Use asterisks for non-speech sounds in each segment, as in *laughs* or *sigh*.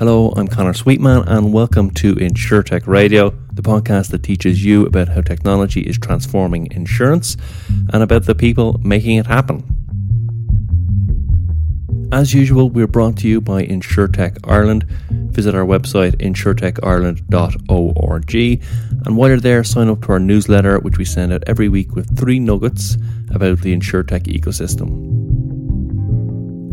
Hello, I'm Connor Sweetman, and welcome to InsureTech Radio, the podcast that teaches you about how technology is transforming insurance and about the people making it happen. As usual, we're brought to you by InsureTech Ireland. Visit our website, insurtechireland.org, and while you're there, sign up to our newsletter, which we send out every week with three nuggets about the InsureTech ecosystem.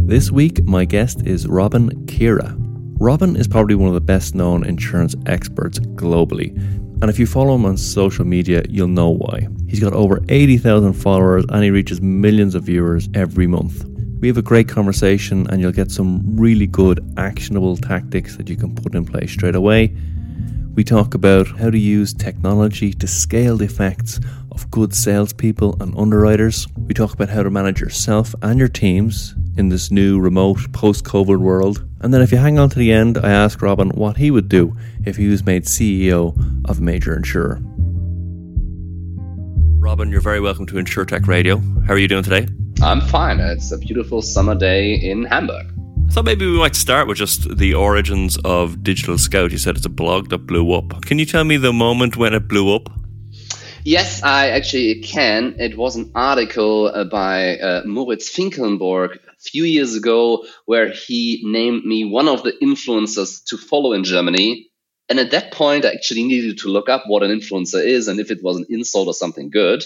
This week, my guest is Robin Kiera. Robin is probably one of the best known insurance experts globally. And if you follow him on social media, you'll know why. He's got over 80,000 followers and he reaches millions of viewers every month. We have a great conversation and you'll get some really good actionable tactics that you can put in place straight away. We talk about how to use technology to scale the effects of good salespeople and underwriters. We talk about how to manage yourself and your teams in this new remote post COVID world. And then, if you hang on to the end, I ask Robin what he would do if he was made CEO of a major insurer. Robin, you're very welcome to InsureTech Radio. How are you doing today? I'm fine. It's a beautiful summer day in Hamburg. I thought maybe we might start with just the origins of Digital Scout. You said it's a blog that blew up. Can you tell me the moment when it blew up? Yes, I actually can. It was an article uh, by uh, Moritz Finkelnburg a few years ago where he named me one of the influencers to follow in Germany. And at that point, I actually needed to look up what an influencer is and if it was an insult or something good.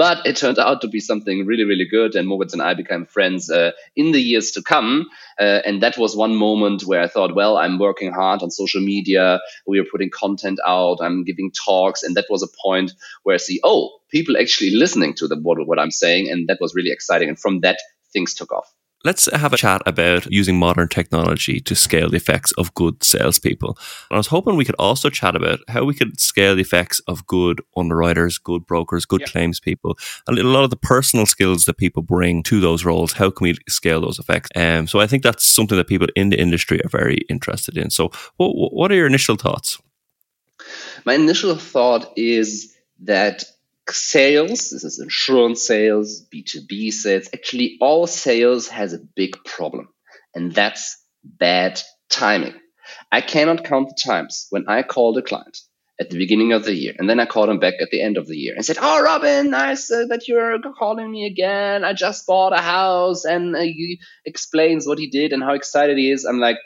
But it turned out to be something really, really good. And Moritz and I became friends uh, in the years to come. Uh, and that was one moment where I thought, well, I'm working hard on social media. We are putting content out. I'm giving talks. And that was a point where I see, oh, people actually listening to the, what, what I'm saying. And that was really exciting. And from that, things took off. Let's have a chat about using modern technology to scale the effects of good salespeople. And I was hoping we could also chat about how we could scale the effects of good underwriters, good brokers, good yep. claims people, and a lot of the personal skills that people bring to those roles. How can we scale those effects? Um, so I think that's something that people in the industry are very interested in. So, what, what are your initial thoughts? My initial thought is that sales, this is insurance sales, B2B sales, actually all sales has a big problem, and that's bad timing. I cannot count the times when I called a client at the beginning of the year, and then I called him back at the end of the year and said, "Oh, Robin, nice that you're calling me again. I just bought a house," and uh, he explains what he did and how excited he is. I'm like,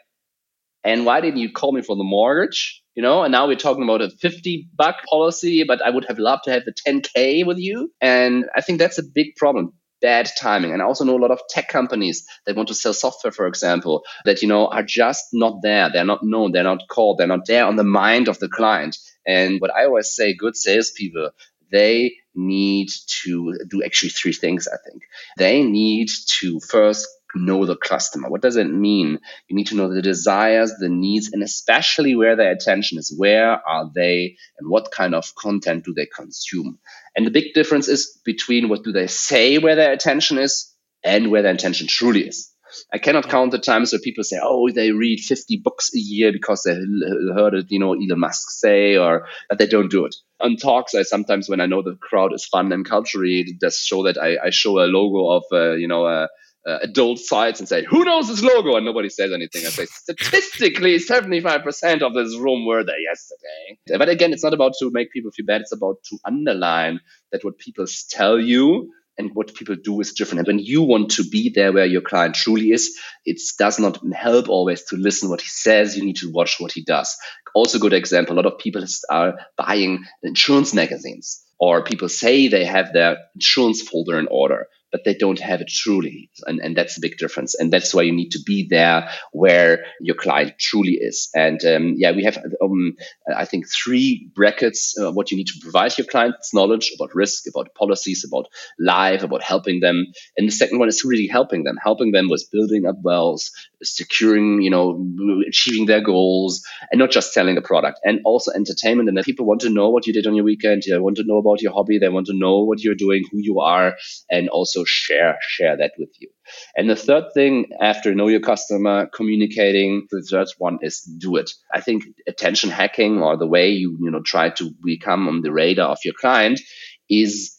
"And why didn't you call me for the mortgage?" You know and now we're talking about a 50 buck policy but i would have loved to have the 10k with you. And i think that's a big problem bad timing. And i also know a lot of tech companies that want to sell software for example that you know are just not there. They're not known. They're not called. They're not there on the mind of the client. And what i always say good salespeople they need to do actually three things i think. They need to first know the customer. What does it mean? You need to know the desires, the needs, and especially where their attention is. Where are they and what kind of content do they consume? And the big difference is between what do they say where their attention is and where their attention truly is. I cannot count the times where people say, "Oh, they read 50 books a year because they heard it, you know, Elon Musk say," or that they don't do it. On talks, I sometimes, when I know the crowd is fun and culturally, does show that I, I show a logo of, uh, you know, a, uh, adult sites and say, "Who knows this logo?" and nobody says anything. I say, statistically, seventy-five percent of this room were there yesterday. But again, it's not about to make people feel bad. It's about to underline that what people tell you and what people do is different. And when you want to be there where your client truly is, it does not help always to listen what he says. You need to watch what he does. Also, good example. A lot of people are buying insurance magazines, or people say they have their insurance folder in order but they don't have it truly. And, and that's a big difference. And that's why you need to be there where your client truly is. And um, yeah, we have, um, I think, three brackets uh, what you need to provide your clients knowledge about risk, about policies, about life, about helping them. And the second one is really helping them, helping them with building up wells, securing, you know, achieving their goals, and not just selling a product. And also entertainment. And that people want to know what you did on your weekend. They want to know about your hobby. They want to know what you're doing, who you are, and also share share that with you. And the third thing after know your customer, communicating, the third one is do it. I think attention hacking or the way you you know try to become on the radar of your client is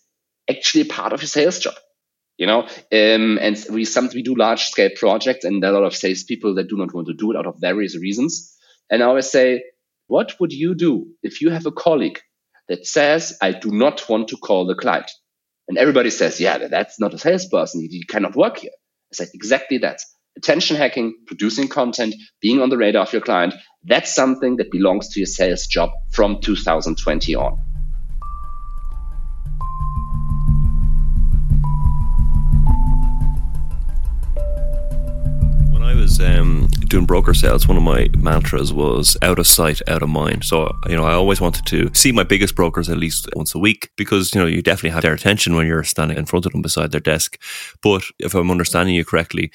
actually part of your sales job you know um, and we some we do large scale projects and there are a lot of salespeople that do not want to do it out of various reasons And I always say, what would you do if you have a colleague that says, I do not want to call the client? And everybody says, yeah, that's not a salesperson. You cannot work here. I said, exactly that. Attention hacking, producing content, being on the radar of your client, that's something that belongs to your sales job from 2020 on. When I was um, doing broker sales, one of my mantras was out of sight, out of mind. So, you know, I always wanted to see my biggest brokers at least once a week because, you know, you definitely have their attention when you're standing in front of them beside their desk. But if I'm understanding you correctly,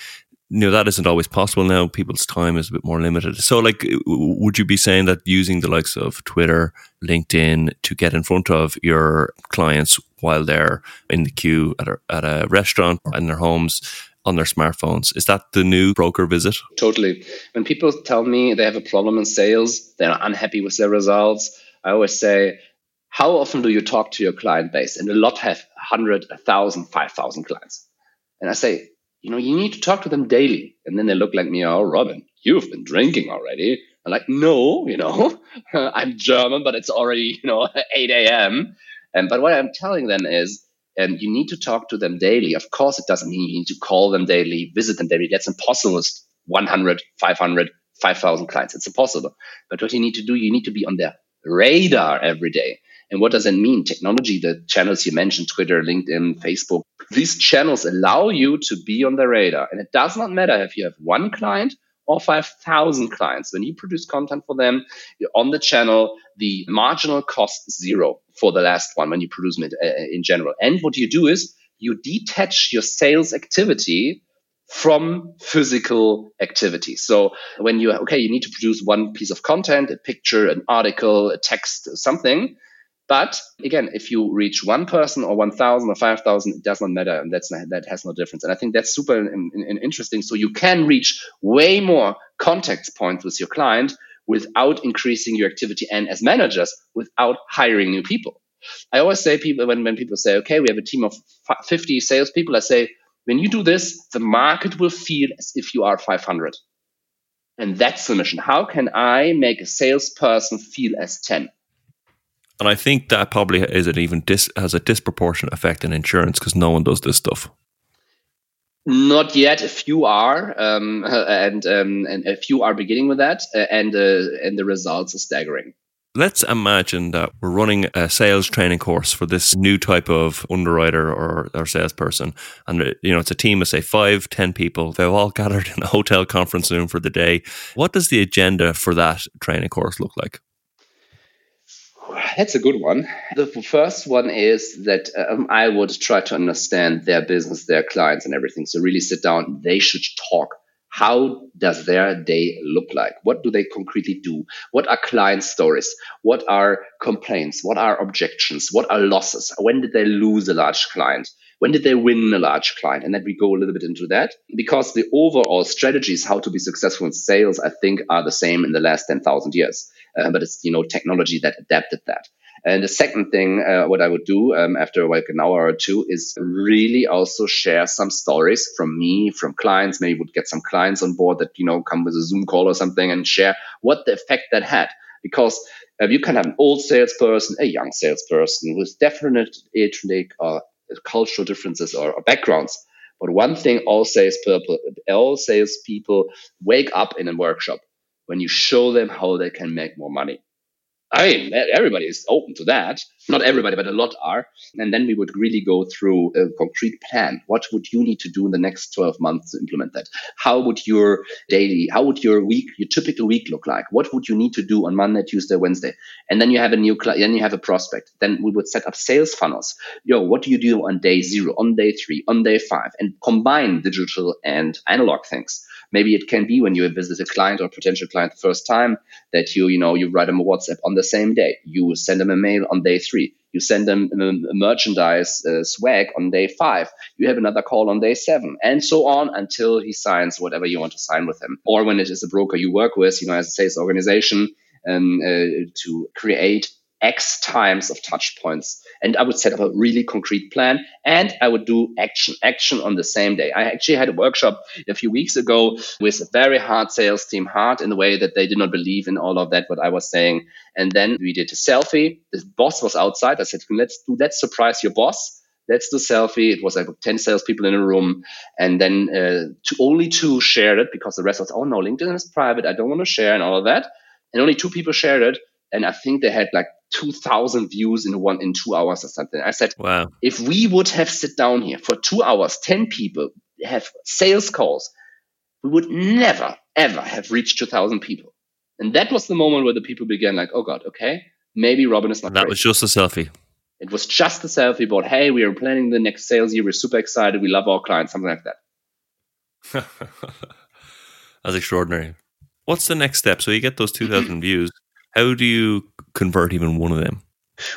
you know that isn't always possible now people's time is a bit more limited so like would you be saying that using the likes of twitter linkedin to get in front of your clients while they're in the queue at a, at a restaurant or in their homes on their smartphones. Is that the new broker visit? Totally. When people tell me they have a problem in sales, they're unhappy with their results, I always say, how often do you talk to your client base? And a lot have 100, 1,000, 5,000 clients. And I say, you know, you need to talk to them daily. And then they look like me, oh, Robin, you've been drinking already. I'm like, no, you know, *laughs* I'm German, but it's already, you know, *laughs* 8 a.m. And but what I'm telling them is and you need to talk to them daily. Of course, it doesn't mean you need to call them daily, visit them daily. That's impossible with 100, 500, 5,000 clients. It's impossible. But what you need to do, you need to be on their radar every day. And what does that mean? Technology, the channels you mentioned, Twitter, LinkedIn, Facebook, these channels allow you to be on the radar. And it does not matter if you have one client or 5,000 clients. When you produce content for them on the channel, the marginal cost is zero for the last one when you produce it uh, in general. And what you do is you detach your sales activity from physical activity. So when you, okay, you need to produce one piece of content, a picture, an article, a text, something, but again, if you reach one person or 1,000 or 5,000, it does not matter. And that's not, that has no difference. And I think that's super in, in, interesting. So you can reach way more contact points with your client without increasing your activity and as managers without hiring new people. I always say people when, when people say, okay, we have a team of 50 salespeople, I say, when you do this, the market will feel as if you are 500. And that's the mission. How can I make a salesperson feel as 10? And I think that probably is it even dis, has a disproportionate effect in insurance because no one does this stuff. Not yet. A few are, um, *laughs* and um, and a few are beginning with that, uh, and uh, and the results are staggering. Let's imagine that we're running a sales training course for this new type of underwriter or, or salesperson. And, uh, you know, it's a team of, say, five, ten people. They've all *laughs* gathered in a hotel conference room for the day. What does the agenda for that training course look like? That's a good one. The first one is that um, I would try to understand their business, their clients, and everything. So, really sit down. They should talk. How does their day look like? What do they concretely do? What are client stories? What are complaints? What are objections? What are losses? When did they lose a large client? When did they win a large client? And then we go a little bit into that because the overall strategies, how to be successful in sales, I think are the same in the last 10,000 years uh, but it's you know technology that adapted that. And the second thing, uh, what I would do um, after like an hour or two is really also share some stories from me, from clients. Maybe would get some clients on board that you know come with a Zoom call or something and share what the effect that had. Because uh, you can have an old salesperson, a young salesperson with definite ethnic or cultural differences or, or backgrounds. But one thing all salespeople, all salespeople wake up in a workshop when you show them how they can make more money. I mean, everybody is open to that. Not everybody, but a lot are. And then we would really go through a concrete plan. What would you need to do in the next 12 months to implement that? How would your daily, how would your week, your typical week look like? What would you need to do on Monday, Tuesday, Wednesday? And then you have a new, client, then you have a prospect. Then we would set up sales funnels. Yo, what do you do on day zero, on day three, on day five, and combine digital and analog things. Maybe it can be when you visit a client or potential client the first time that you, you know, you write them a WhatsApp on the same day. You send them a mail on day three. You send them merchandise swag on day five. You have another call on day seven, and so on until he signs whatever you want to sign with him. Or when it is a broker you work with, you know, as a sales organization, um, uh, to create X times of touch points. And I would set up a really concrete plan and I would do action, action on the same day. I actually had a workshop a few weeks ago with a very hard sales team, hard in the way that they did not believe in all of that, what I was saying. And then we did a selfie. The boss was outside. I said, let's do, let's surprise your boss let's do selfie. It was like 10 salespeople in a room. And then uh, only two shared it because the rest was, oh no, LinkedIn is private. I don't want to share and all of that. And only two people shared it. And I think they had like 2000 views in one, in two hours or something. I said, wow, if we would have sit down here for two hours, 10 people have sales calls, we would never, ever have reached 2000 people. And that was the moment where the people began like, oh God, okay, maybe Robin is not. And that was just a selfie. It was just a selfie about, hey, we are planning the next sales year. We're super excited. We love our clients, something like that. *laughs* That's extraordinary. What's the next step? So you get those 2,000 *clears throat* views. How do you convert even one of them?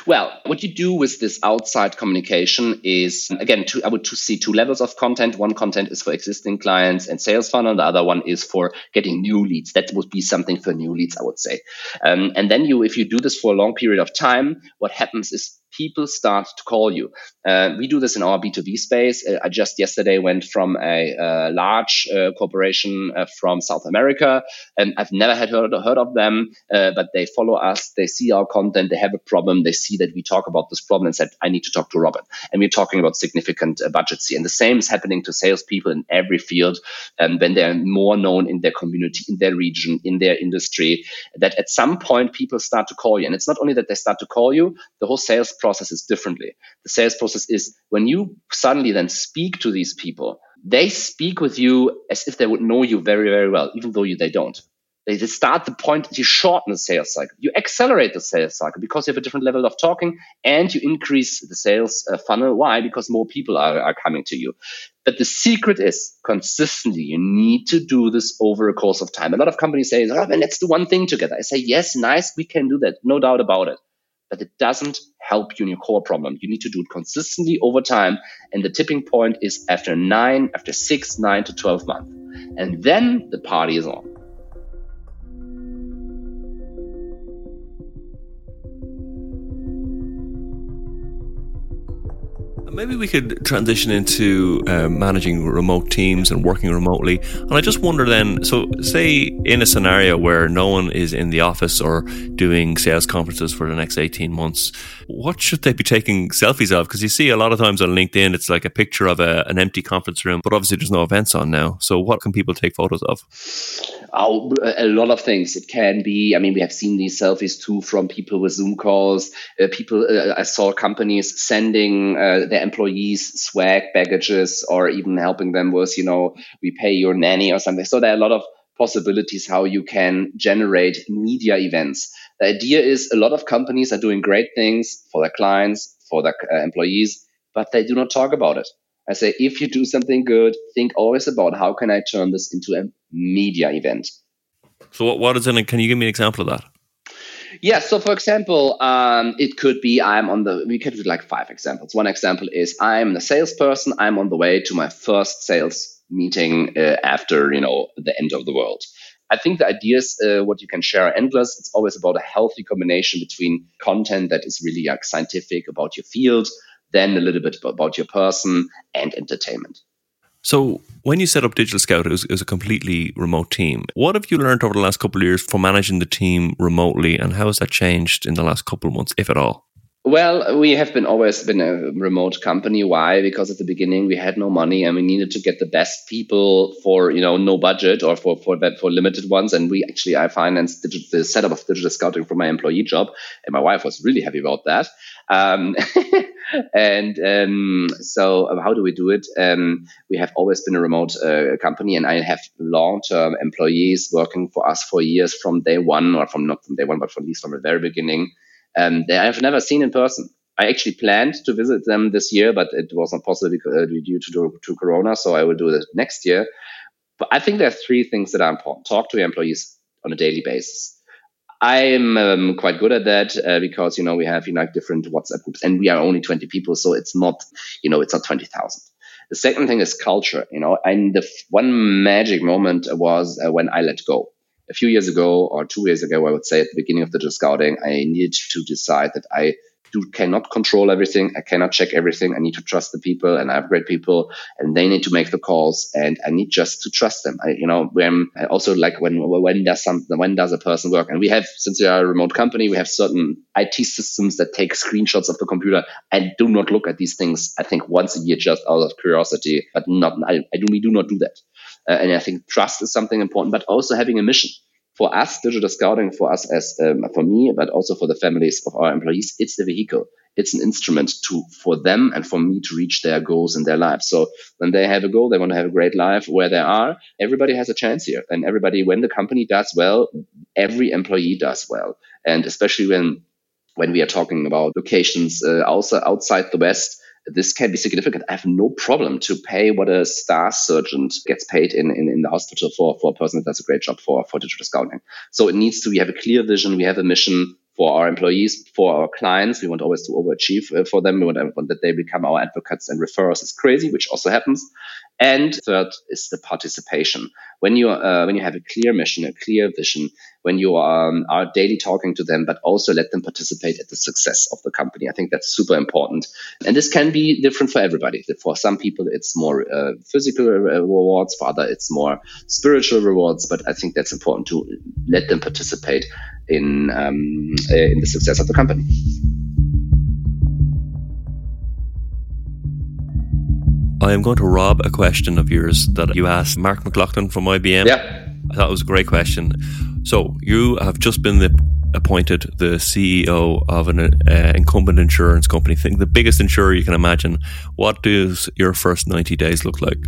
Well, what you do with this outside communication is, again, two, I would to see two levels of content. One content is for existing clients and sales funnel. The other one is for getting new leads. That would be something for new leads, I would say. Um, and then you, if you do this for a long period of time, what happens is people start to call you. Uh, we do this in our B2B space. Uh, I just yesterday went from a, uh, large uh, corporation uh, from South America, and I've never had heard, heard of them, uh, but they follow us. They see our content. They have a problem. They see that we talk about this problem and said, I need to talk to Robin. And we're talking about significant budgets here. And the same is happening to salespeople in every field um, when they're more known in their community, in their region, in their industry, that at some point people start to call you. And it's not only that they start to call you, the whole sales processes differently. The sales process is when you suddenly then speak to these people, they speak with you as if they would know you very, very well, even though you, they don't. They start the point, you shorten the sales cycle, you accelerate the sales cycle because you have a different level of talking and you increase the sales uh, funnel. Why? Because more people are, are coming to you. But the secret is consistently, you need to do this over a course of time. A lot of companies say, oh, let's do one thing together. I say, yes, nice, we can do that. No doubt about it but it doesn't help you in your core problem. You need to do it consistently over time. And the tipping point is after nine, after six, nine to 12 months. And then the party is on. Maybe we could transition into uh, managing remote teams and working remotely. And I just wonder then so, say in a scenario where no one is in the office or doing sales conferences for the next 18 months, what should they be taking selfies of? Because you see a lot of times on LinkedIn, it's like a picture of a, an empty conference room, but obviously there's no events on now. So, what can people take photos of? Oh, a lot of things. It can be, I mean, we have seen these selfies too from people with Zoom calls. Uh, people, uh, I saw companies sending uh, their employees swag baggages or even helping them with, you know, we pay your nanny or something. So there are a lot of possibilities how you can generate media events. The idea is a lot of companies are doing great things for their clients, for their uh, employees, but they do not talk about it. I say, if you do something good, think always about how can I turn this into a media event. So what, what is it? Can you give me an example of that? Yeah. So, for example, um, it could be I'm on the. We could do like five examples. One example is I'm a salesperson. I'm on the way to my first sales meeting uh, after you know the end of the world. I think the ideas uh, what you can share are endless. It's always about a healthy combination between content that is really like scientific about your field, then a little bit about your person and entertainment. So, when you set up Digital Scout, it was, a completely remote team. What have you learned over the last couple of years for managing the team remotely, and how has that changed in the last couple of months, if at all? Well, we have been always been a remote company. Why? Because at the beginning we had no money and we needed to get the best people for you know no budget or for for that for limited ones. And we actually I financed digital, the setup of digital scouting for my employee job, and my wife was really happy about that. Um, *laughs* and um, so uh, how do we do it? Um, we have always been a remote uh, company, and I have long-term employees working for us for years from day one, or from not from day one, but from at least from the very beginning um, that I've never seen in person. I actually planned to visit them this year, but it was not possible uh, due to, to Corona. So I will do it next year. But I think there are three things that are important. Talk to your employees on a daily basis. I'm um, quite good at that uh, because you know we have you know different WhatsApp groups, and we are only 20 people, so it's not you know it's not 20,000. The second thing is culture. You know, and the f- one magic moment was uh, when I let go. a few years ago or two years ago, I would say at the beginning of digital scouting, I needed to decide that I do cannot control everything. I cannot check everything. I need to trust the people, and I have great people, and they need to make the calls, and I need just to trust them. I, you know, when I also like when when does some when does a person work? And we have since we are a remote company, we have certain IT systems that take screenshots of the computer. I do not look at these things. I think once a year just out of curiosity, but not. I, I do we do not do that. Uh, and I think trust is something important, but also having a mission for us, digital scouting, for us as um, for me, but also for the families of our employees, it's the vehicle. It's an instrument to for them and for me to reach their goals in their lives. So when they have a goal, they want to have a great life where they are. Everybody has a chance here, and everybody, when the company does well, every employee does well, and especially when when we are talking about locations uh, also outside the West this can be significant. I have no problem to pay what a star surgeon gets paid in, in, in the hospital for, for a person that does a great job for, for digital scouting. So it needs to, we have a clear vision, we have a mission for our employees, for our clients. We want always to overachieve uh, for them. We want, that they become our advocates and refer us as crazy, which also happens. And third is the participation. When you uh, when you have a clear mission, a clear vision, when you um, are daily talking to them, but also let them participate at the success of the company. I think that's super important. And this can be different for everybody. For some people, it's more uh, physical rewards. For other, it's more spiritual rewards. But I think that's important to let them participate in um, in the success of the company. I am going to rob a question of yours that you asked Mark McLaughlin from IBM. Yeah. I thought it was a great question. So, you have just been the, appointed the CEO of an uh, incumbent insurance company, think the biggest insurer you can imagine. What does your first 90 days look like?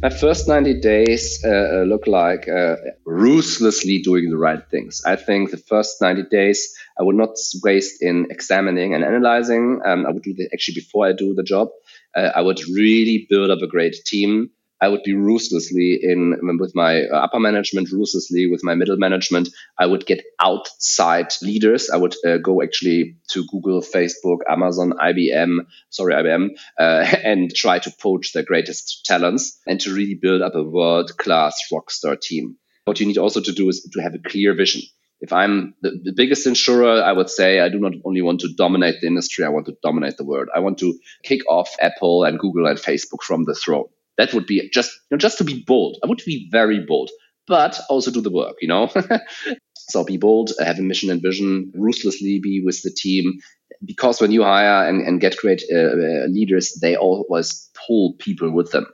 My first 90 days uh, uh, look like uh, ruthlessly doing the right things. I think the first 90 days I would not waste in examining and analyzing. Um, I would do that actually before I do the job uh, I would really build up a great team. I would be ruthlessly in with my uh, upper management, ruthlessly with my middle management. I would get outside leaders. I would uh, go actually to Google, Facebook, Amazon, IBM, sorry, IBM, uh, *laughs* and try to poach their greatest talents and to really build up a world class rockstar team. What you need also to do is to have a clear vision if I'm the, the, biggest insurer, I would say I do not only want to dominate the industry, I want to dominate the world. I want to kick off Apple and Google and Facebook from the throne. That would be just, you know, just to be bold. I would be very bold, but also do the work, you know? *laughs* so be bold, have a mission and vision, ruthlessly be with the team. Because when you hire and, and get great uh, uh leaders, they always pull people with them.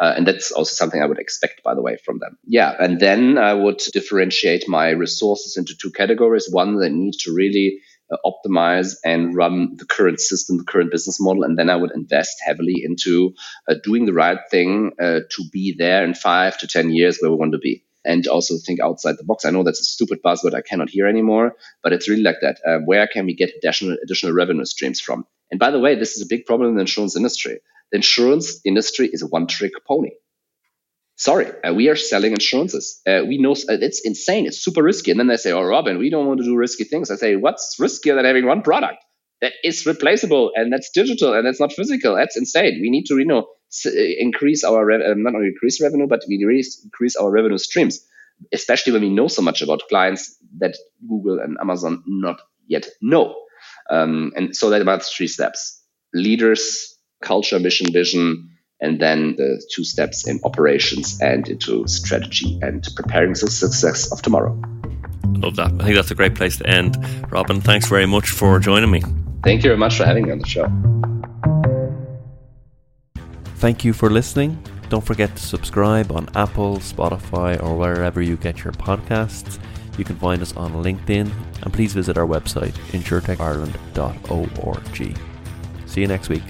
Uh, and that's also something I would expect, by the way, from them. Yeah. And then I would differentiate my resources into two categories. One that need to really uh, optimize and run the current system, the current business model. And then I would invest heavily into uh, doing the right thing uh, to be there in five to 10 years where we want to be and also think outside the box. I know that's a stupid buzzword I cannot hear anymore, but it's really like that. Uh, where can we get additional additional revenue streams from? And by the way, this is a big problem in the insurance industry the insurance industry is a one trick pony. Sorry, uh, we are selling insurances. Uh, we know uh, it's insane. It's super risky. And then they say, oh, Robin, we don't want to do risky things. I say, what's riskier than having one product that is replaceable and that's digital and that's not physical? That's insane. We need to, you know, uh, increase our, re- uh, not only increase revenue, but we really increase our revenue streams, especially when we know so much about clients that Google and Amazon not yet know. Um, and so that about three steps. Leaders culture, mission, vision, and then the two steps in operations and into strategy and preparing for the success of tomorrow. Love that. I think that's a great place to end. Robin, thanks very much for joining me. Thank you very much for having me on the show. Thank you for listening. Don't forget to subscribe on Apple, Spotify, or wherever you get your podcasts. You can find us on LinkedIn and please visit our website, insurtechireland.org. See you next week.